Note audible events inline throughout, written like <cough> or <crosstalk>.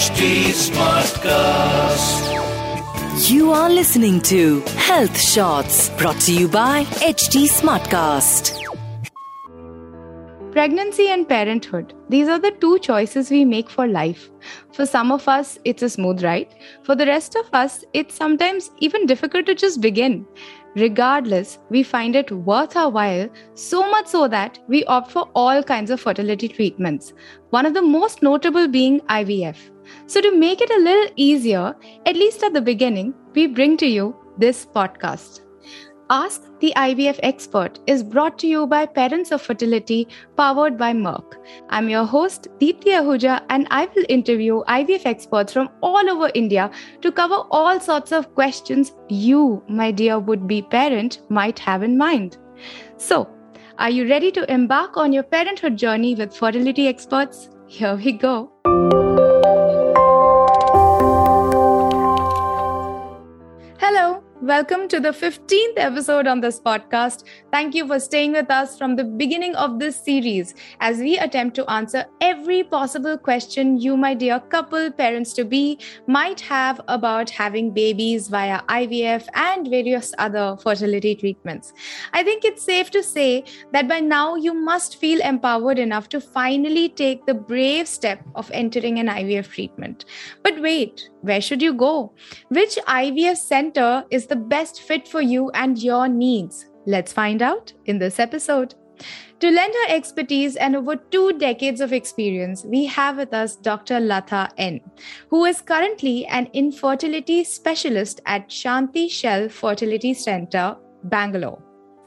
HT Smartcast. You are listening to Health Shots brought to you by HT Smartcast. Pregnancy and parenthood. These are the two choices we make for life. For some of us, it's a smooth ride. For the rest of us, it's sometimes even difficult to just begin. Regardless, we find it worth our while, so much so that we opt for all kinds of fertility treatments, one of the most notable being IVF. So, to make it a little easier, at least at the beginning, we bring to you this podcast. Ask the IVF Expert is brought to you by Parents of Fertility, powered by Merck. I'm your host, Deepthi Ahuja, and I will interview IVF experts from all over India to cover all sorts of questions you, my dear would be parent, might have in mind. So, are you ready to embark on your parenthood journey with fertility experts? Here we go. Welcome to the 15th episode on this podcast. Thank you for staying with us from the beginning of this series as we attempt to answer every possible question you, my dear couple, parents to be, might have about having babies via IVF and various other fertility treatments. I think it's safe to say that by now you must feel empowered enough to finally take the brave step of entering an IVF treatment. But wait, where should you go? Which IVF center is the best fit for you and your needs? Let's find out in this episode. To lend her expertise and over two decades of experience, we have with us Dr. Latha N, who is currently an infertility specialist at Shanti Shell Fertility Center, Bangalore.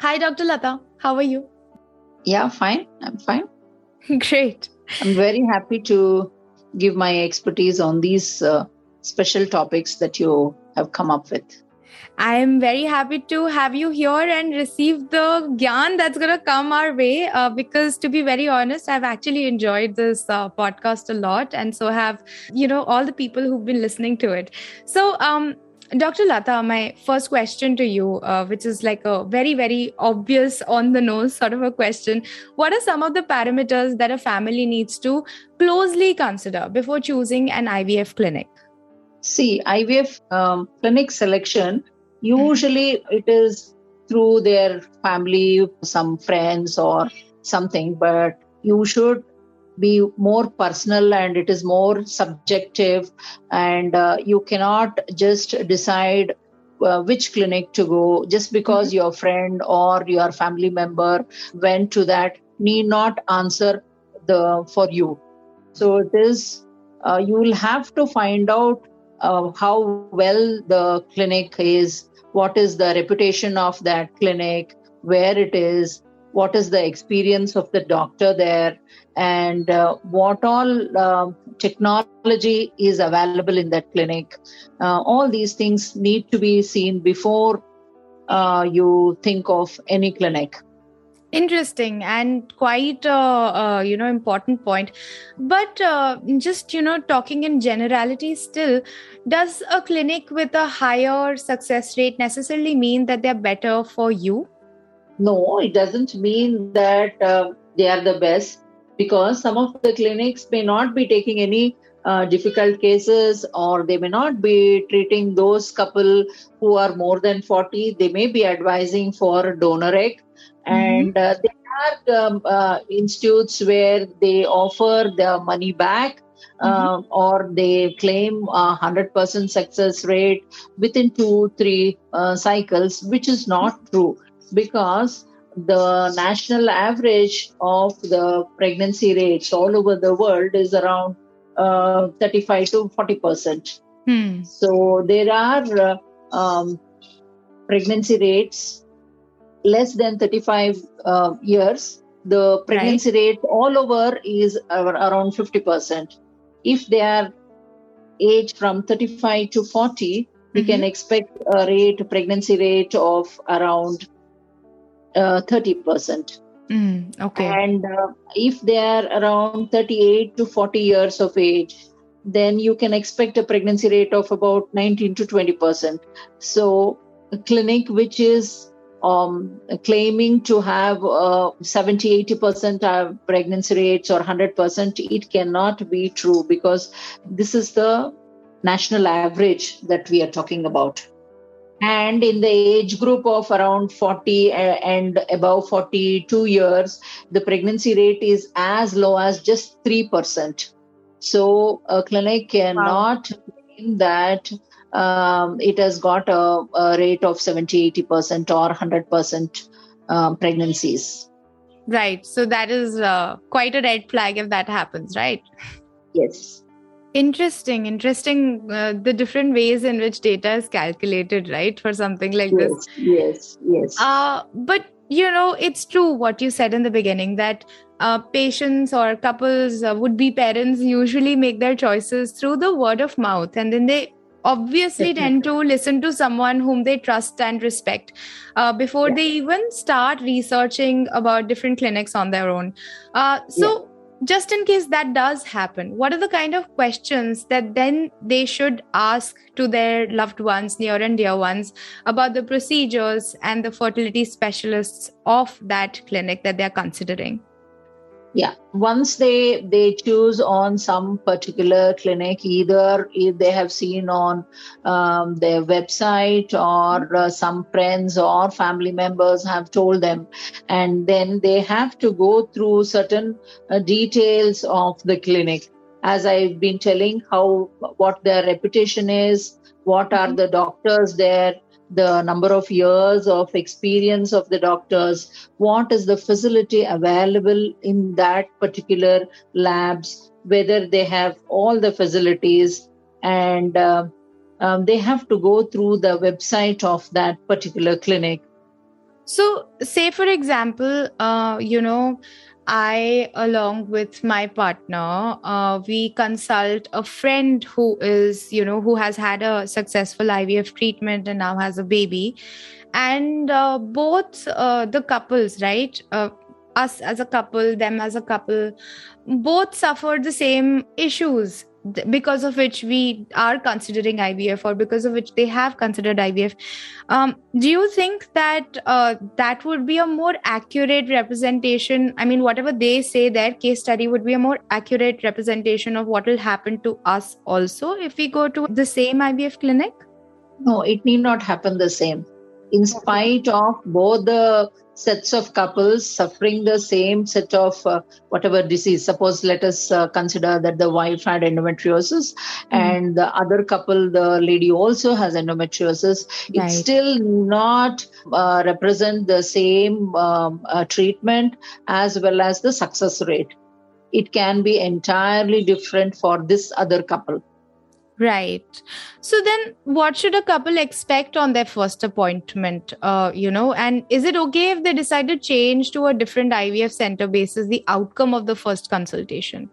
Hi, Dr. Latha. How are you? Yeah, fine. I'm fine. <laughs> Great. I'm very happy to give my expertise on these uh, special topics that you have come up with. I am very happy to have you here and receive the gyan that's going to come our way. Uh, because to be very honest, I've actually enjoyed this uh, podcast a lot, and so have you know all the people who've been listening to it. So, um, Dr. Latha, my first question to you, uh, which is like a very, very obvious on the nose sort of a question. What are some of the parameters that a family needs to closely consider before choosing an IVF clinic? See, IVF um, clinic selection usually it is through their family, some friends or something, but you should be more personal and it is more subjective, and uh, you cannot just decide uh, which clinic to go just because Mhm. your friend or your family member went to that need not answer the for you so it is uh, you will have to find out uh, how well the clinic is what is the reputation of that clinic where it is what is the experience of the doctor there and uh, what all um technology is available in that clinic. Uh, all these things need to be seen before uh, you think of any clinic Interesting and quite a uh, you know important point. But uh, just you know talking in generality, still, does a clinic with a higher success rate necessarily mean that they're better for you? No, it doesn't mean that uh, they are the best because some of the clinics may not be taking any uh, difficult cases or they may not be treating those couple who are more than 40. They may be advising for donor egg. And uh, there are um, uh, institutes where they offer the money back. Uh, or they claim a 100% success rate within two, three uh, cycles, which is not true because the national average of the pregnancy rates all over the world is around uh, 35 to 40 percent. Hmm. So there are uh, um, pregnancy rates less than 35 uh, years. The pregnancy rate all over is around 50 percent. If they are aged from 35 to 40, we can expect a rate a pregnancy rate of around uh, 30%. Hmm. Okay. And uh, if they are around 38 to 40 years of age, then you can expect a pregnancy rate of about 19 to 20%. So, a clinic which is um, claiming to have uh, 70 80% pregnancy rates or 100%, it cannot be true because this is the national average that we are talking about. And in the age group of around 40 uh, and above 42 years, the pregnancy rate is as low as just 3%. So a clinic cannot wow. claim that um, it has got a, a, rate of 70 80% or 100% um, pregnancies. Right. So that is uh, quite a red flag if that happens right? Yes. Interesting. Interesting uh, the different ways in which data is calculated right for something like yes, this yes yes. Uh, but you know it's true what you said in the beginning that uh, patients or couples uh, would be parents usually make their choices through the word of mouth and then they obviously tend to listen to someone whom they trust and respect uh, before yeah. they even start researching about different clinics on their own. Uh, so, yeah. just in case that does happen, what are the kind of questions that then they should ask to their loved ones, near and dear ones, about the procedures and the fertility specialists of that clinic that they're considering? Yeah once they they choose on some particular clinic either if they have seen on um, their website or uh, some friends or family members have told them and then they have to go through certain uh, details of the clinic as i've been telling how what their reputation is what are mm-hmm. the doctors there the number of years of experience of the doctors, what is the facility available in that particular labs, whether they have all the facilities, and uh, um, they have to go through the website of that particular clinic. So, say for example, uh, you know, I, along with my partner, uh, we consult a friend who is, you know, who has had a successful IVF treatment and now has a baby. And uh, both uh, the couples, right? Uh, us as a couple, them as a couple, both suffered the same issues because of which we are considering IVF or because of which they have considered IVF. Um, do you think that uh, that would be a more accurate representation? I mean, whatever they say, their case study would be a more accurate representation of what will happen to us also if we go to the same IVF clinic? No, it need not happen the same. In spite of both the sets of couples suffering the same set of uh, whatever disease. Suppose let us uh, consider that the wife had endometriosis mm. and the other couple, the lady also has endometriosis. Right. It still not uh, represent the same um, uh, treatment as well as the success rate. It can be entirely different for this other couple. Right. So then, what should a couple expect on their first appointment? Uh, you know, and is it okay if they decide to change to a different IVF center basis the outcome of the first consultation?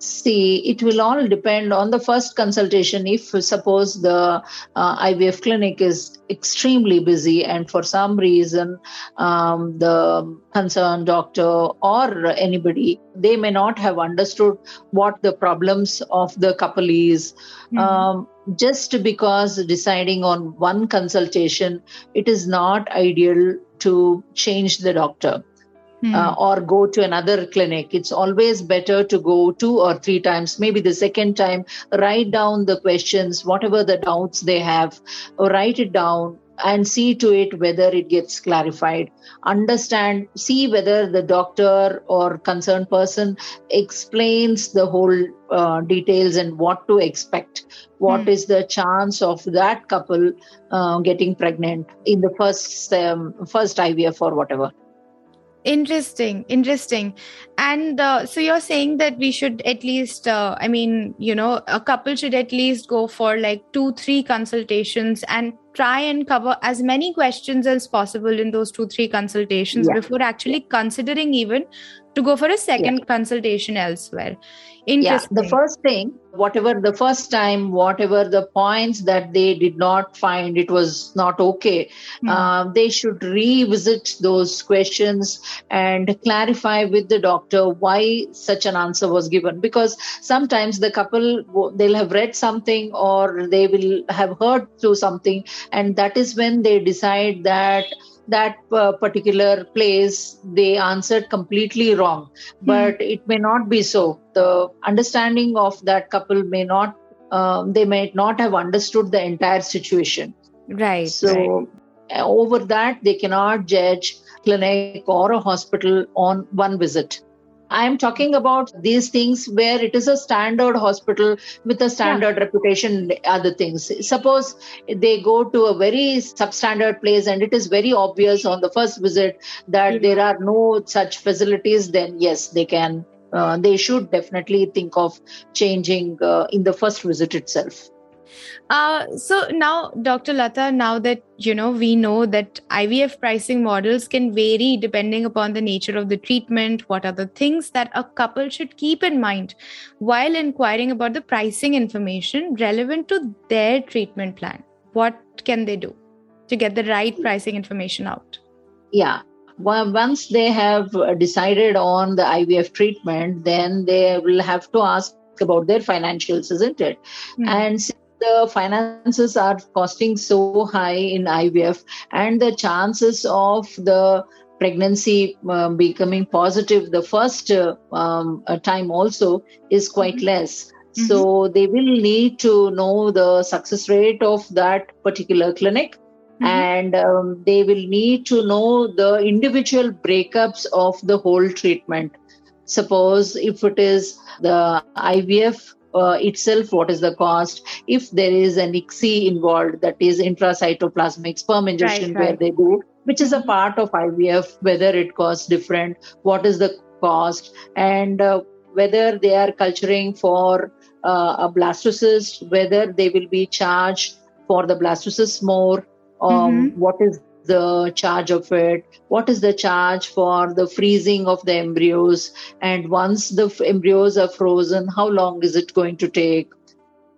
See, it will all depend on the first consultation. If suppose the uh, IVF clinic is extremely busy and for some reason um, the concerned doctor or anybody, they may not have understood what the problems of the couple is. Mm-hmm. Um, just because deciding on one consultation, it is not ideal to change the doctor Hmm. Uh, or go to another clinic. It's always better to go two or three times, maybe the second time, write down the questions, whatever the doubts they have, write it down and see to it whether it gets clarified. Understand, see whether the doctor or concerned person explains the whole uh, details and what to expect. What hmm. is the chance of that couple uh, getting pregnant in the first um, first IVF or whatever? Interesting interesting and uh, so you're saying that we should at least uh, i mean you know a couple should at least go for like two three consultations and try and cover as many questions as possible in those two three consultations yeah. before actually considering even to go for a second yeah. consultation elsewhere yeah, the first thing, whatever the first time, whatever the points that they did not find, it was not okay. Mm. they should revisit those questions and clarify with the doctor uh, why such an answer was given because sometimes the couple they'll have read something or they will have heard through something and that is when they decide that that uh, particular place they answered completely wrong but mm. it may not be so the understanding of that couple may not um, they may not have understood the entire situation right so right. over that they cannot judge clinic or a hospital on one visit I am talking about these things where it is a standard hospital with a standard yeah. reputation, other things. Suppose they go to a very substandard place and it is very obvious on the first visit that mm-hmm. there are no such facilities, then yes, they can. Uh, they should definitely think of changing uh, in the first visit itself. Uh, so now, Dr. Latha, now that you know, we know that IVF pricing models can vary depending upon the nature of the treatment. What are the things that a couple should keep in mind while inquiring about the pricing information relevant to their treatment plan? What can they do to get the right pricing information out? Yeah, once they have decided on the IVF treatment, then they will have to ask about their financials, isn't it? Mm-hmm. And the finances are costing so high in IVF, and the chances of the pregnancy uh, becoming positive the first uh, um, time also is quite mm-hmm. less. Mm-hmm. So they will need to know the success rate of that particular clinic. Mm-hmm. And um, they will need to know the individual breakups of the whole treatment. Suppose if it is the IVF uh, itself what is the cost if there is an ICSI involved that is intracytoplasmic sperm injection right, right. where they do which is a part of ivf whether it costs different what is the cost and uh, whether they are culturing for uh, a blastocyst whether they will be charged for the blastocyst more um, mm-hmm. what is the charge of it? What is the charge for the freezing of the embryos? And once the embryos are frozen how long is it going to take?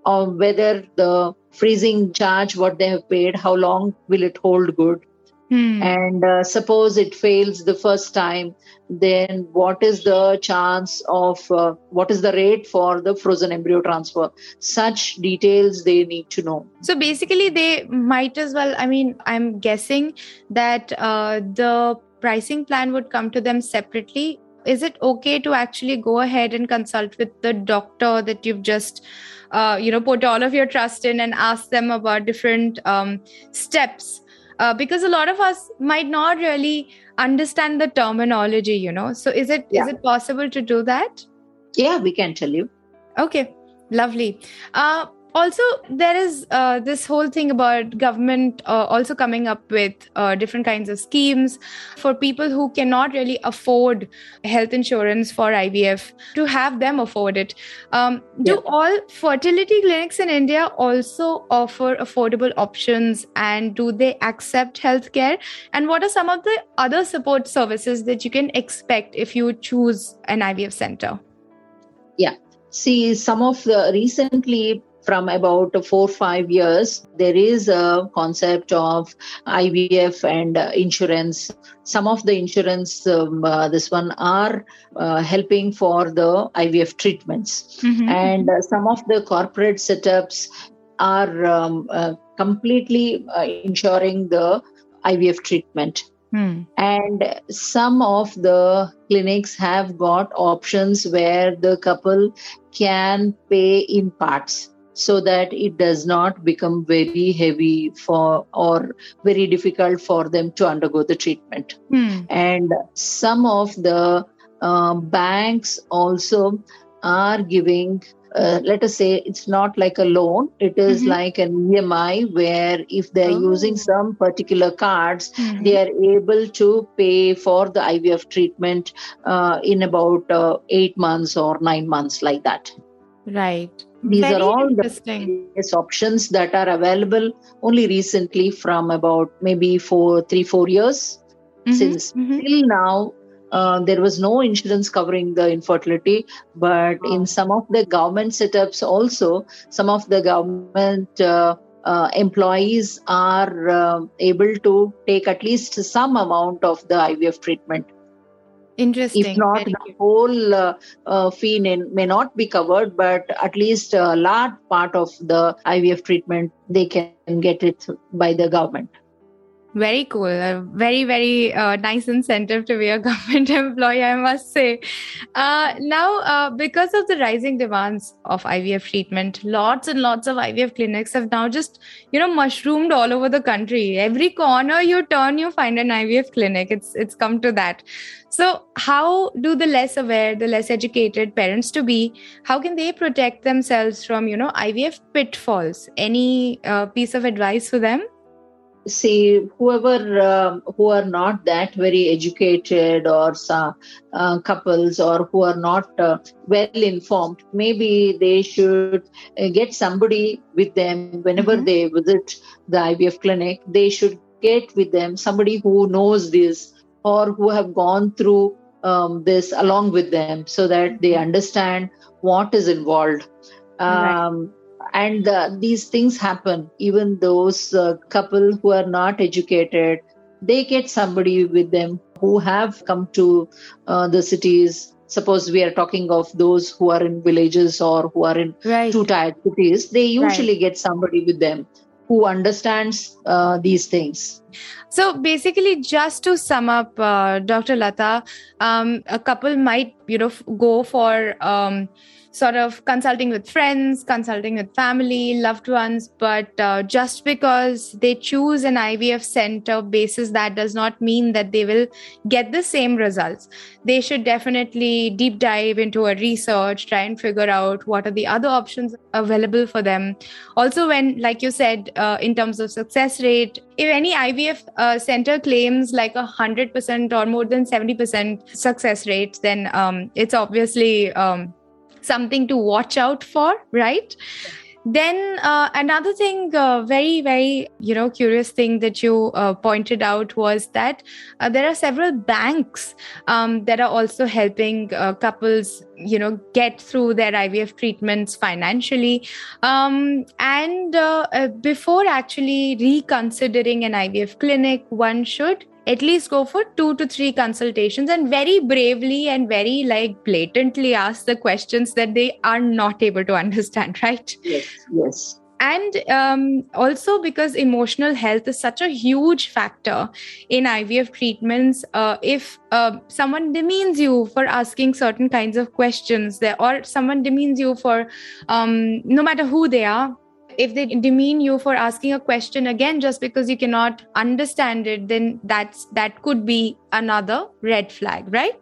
Or whether the freezing charge what they have paid how long will it hold good Hmm. And uh, suppose it fails the first time, then what is the chance of uh, what is the rate for the frozen embryo transfer? Such details they need to know. So basically, they might as well. I mean, I'm guessing that uh, the pricing plan would come to them separately. Is it okay to actually go ahead and consult with the doctor that you've just uh, you know put all of your trust in and ask them about different um, steps uh, because a lot of us might not really understand the terminology you know. So is it yeah. is it possible to do that? Yeah we can tell you. Okay lovely. Uh, also there is uh, this whole thing about government uh, also coming up with uh, different kinds of schemes for people who cannot really afford health insurance for ivf to have them afford it. Um, do yeah. all fertility clinics in india also offer affordable options and do they accept healthcare? And what are some of the other support services that you can expect if you choose an ivf center? Yeah. See some of the recently from about four five years there is a concept of ivf and uh, insurance some of the insurance um, uh, this one are uh, helping for the ivf treatments mm-hmm. and uh, some of the corporate setups are um, uh, completely uh, ensuring the ivf treatment Hmm. And some of the clinics have got options where the couple can pay in parts so that it does not become very heavy for or very difficult for them to undergo the treatment. Hmm. And some of the uh, banks also are giving uh, let us say it's not like a loan it is mm-hmm. like an emi where if they're oh. using some particular cards mm-hmm. they are able to pay for the ivf treatment uh, in about uh, eight months or nine months like that right these Very are all the options that are available only recently from about maybe four, three, four years. Mm-hmm, since mm-hmm. till now, uh, there was no insurance covering the infertility, but oh. in some of the government setups also, some of the government uh, uh, employees are uh, able to take at least some amount of the IVF treatment. Interesting. If not, Very the cute. whole uh, uh, fee may, may not be covered, but at least a large part of the IVF treatment they can get it by the government. Very cool. A very, very uh, nice incentive to be a <laughs> government employee, I must say. Uh, now, uh, because of the rising demands of IVF treatment, lots and lots of IVF clinics have now just, you know, mushroomed all over the country. Every corner you turn, you find an IVF clinic. It's it's come to that. So, how do the less aware, the less educated parents to be, how can they protect themselves from, you know, IVF pitfalls? Any uh, piece of advice for them? See whoever um, who are not that very educated or some uh, couples or who are not uh, well informed maybe they should uh, get somebody with them whenever Mhm. they visit the ivf clinic they should get with them somebody who knows this or who have gone through um, this along with them so that they understand what is involved Right. And uh, these things happen even those uh, couple who are not educated they get somebody with them who have come to uh, the cities suppose we are talking of those who are in villages or who are in Right. two tier cities they usually get somebody with them who understands uh, these things So basically, just to sum up, uh, Dr. Latha, um, a couple might, you know, f- go for um, sort of consulting with friends, consulting with family, loved ones, but uh, just because they choose an IVF center basis, that does not mean that they will get the same results. They should definitely deep dive into a research, try and figure out what are the other options available for them. Also, when, like you said, uh, in terms of success rate, if any IVF uh, center claims like a hundred percent or more than seventy percent success rate, then um, it's obviously um, something to watch out for, right? Then uh, another thing, uh, very very you know curious thing that you uh, pointed out was that uh, there are several banks um, that are also helping uh, couples you know get through their IVF treatments financially um, and uh, before actually reconsidering an IVF clinic, one should at least go for two to three consultations and very bravely and very like blatantly ask the questions that they are not able to <laughs> understand, right? yes yes and um, also because emotional health is such a huge factor in ivf treatments uh, if uh, someone demeans you for asking certain kinds of questions there or someone demeans you for um, no matter who they are if they demean you for asking a question again just because you cannot understand it then that's that could be another red flag right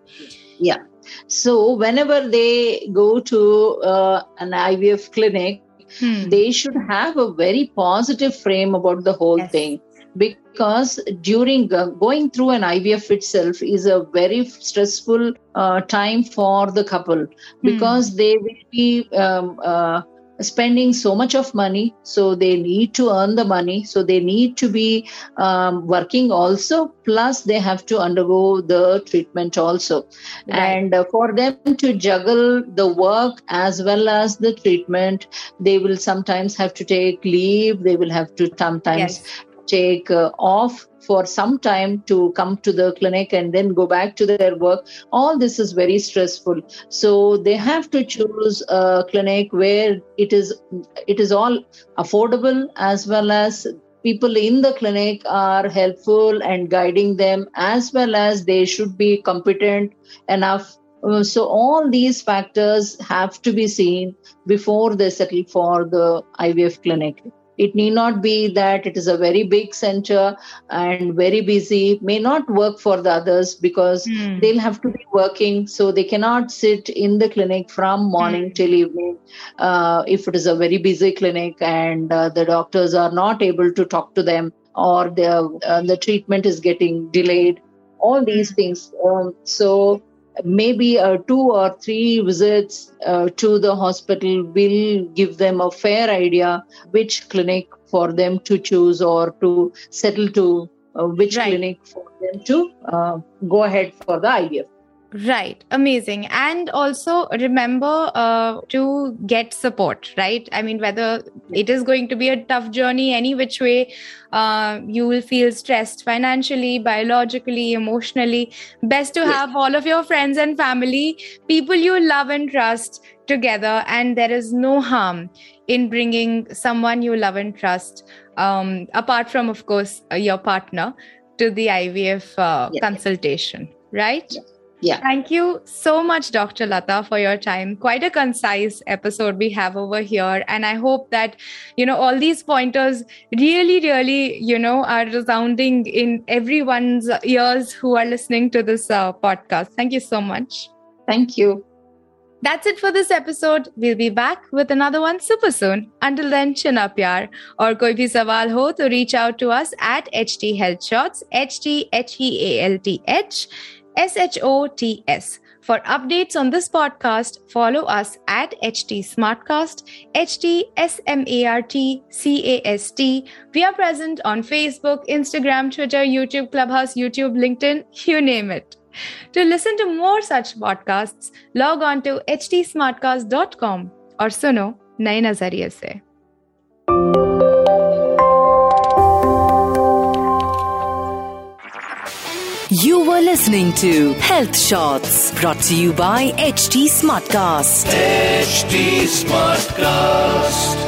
Yeah. so whenever they go to uh, an ivf clinic Hmm. they should have a very positive frame about the whole Yes. thing because during uh, going through an IVF itself is a very stressful uh, time for the couple because they will be um, uh, spending so much of money so they need to earn the money so they need to be um, working also plus they have to undergo the treatment also. And uh, for them to juggle the work as well as the treatment they will sometimes have to take leave they will have to sometimes yes take uh, off for some time to come to the clinic and then go back to their work all this is very stressful. So they have to choose a clinic where it is it is all affordable as well as people in the clinic are helpful and guiding them as well as they should be competent enough. Uh, so all these factors have to be seen before they settle for the ivf clinic it need not be that it is a very big center and very busy may not work for the others because Hmm. they'll have to be working so they cannot sit in the clinic from morning Mm. till evening uh, if it is a very busy clinic and uh, the doctors are not able to talk to them or the uh, the treatment is getting delayed all these things um, so maybe uh, two or three visits uh, to the hospital will give them a fair idea which clinic for them to choose or to settle to uh, which Right. clinic for them to uh, go ahead for the IVF. Right, amazing. And also remember uh, to get support, right? I mean, whether it is going to be a tough journey, any which way, uh, you will feel stressed financially, biologically, emotionally. Best to Yes. have all of your friends and family, people you love and trust together, and there is no harm in bringing someone you love and trust, um, apart from, of course, uh, your partner, to the IVF uh, Yeah. consultation, right? Yeah. Thank you so much, Dr. Latha, for your time. Quite a concise episode we have over here. And I hope that, you know, all these pointers really, really, you know, are resounding in everyone's ears who are listening to this uh, podcast. Thank you so much. Thank you. That's it for this episode. We'll be back with another one super soon. Until then, chin up, yaar. Aur koi bhi sawal ho, to reach out to us at HT Health Shots, H T H E A L T H. S H O T S. For updates on this podcast, follow us at HT Smartcast, HT S M A R T C A S T. We are present on Facebook, Instagram, Twitter, YouTube, Clubhouse, YouTube, LinkedIn, you name it. To listen to more such podcasts, log on to htsmartcast.com और सुनो नए नजरिए से Were listening to Health Shots brought to you by HT Smartcast. HT Smartcast.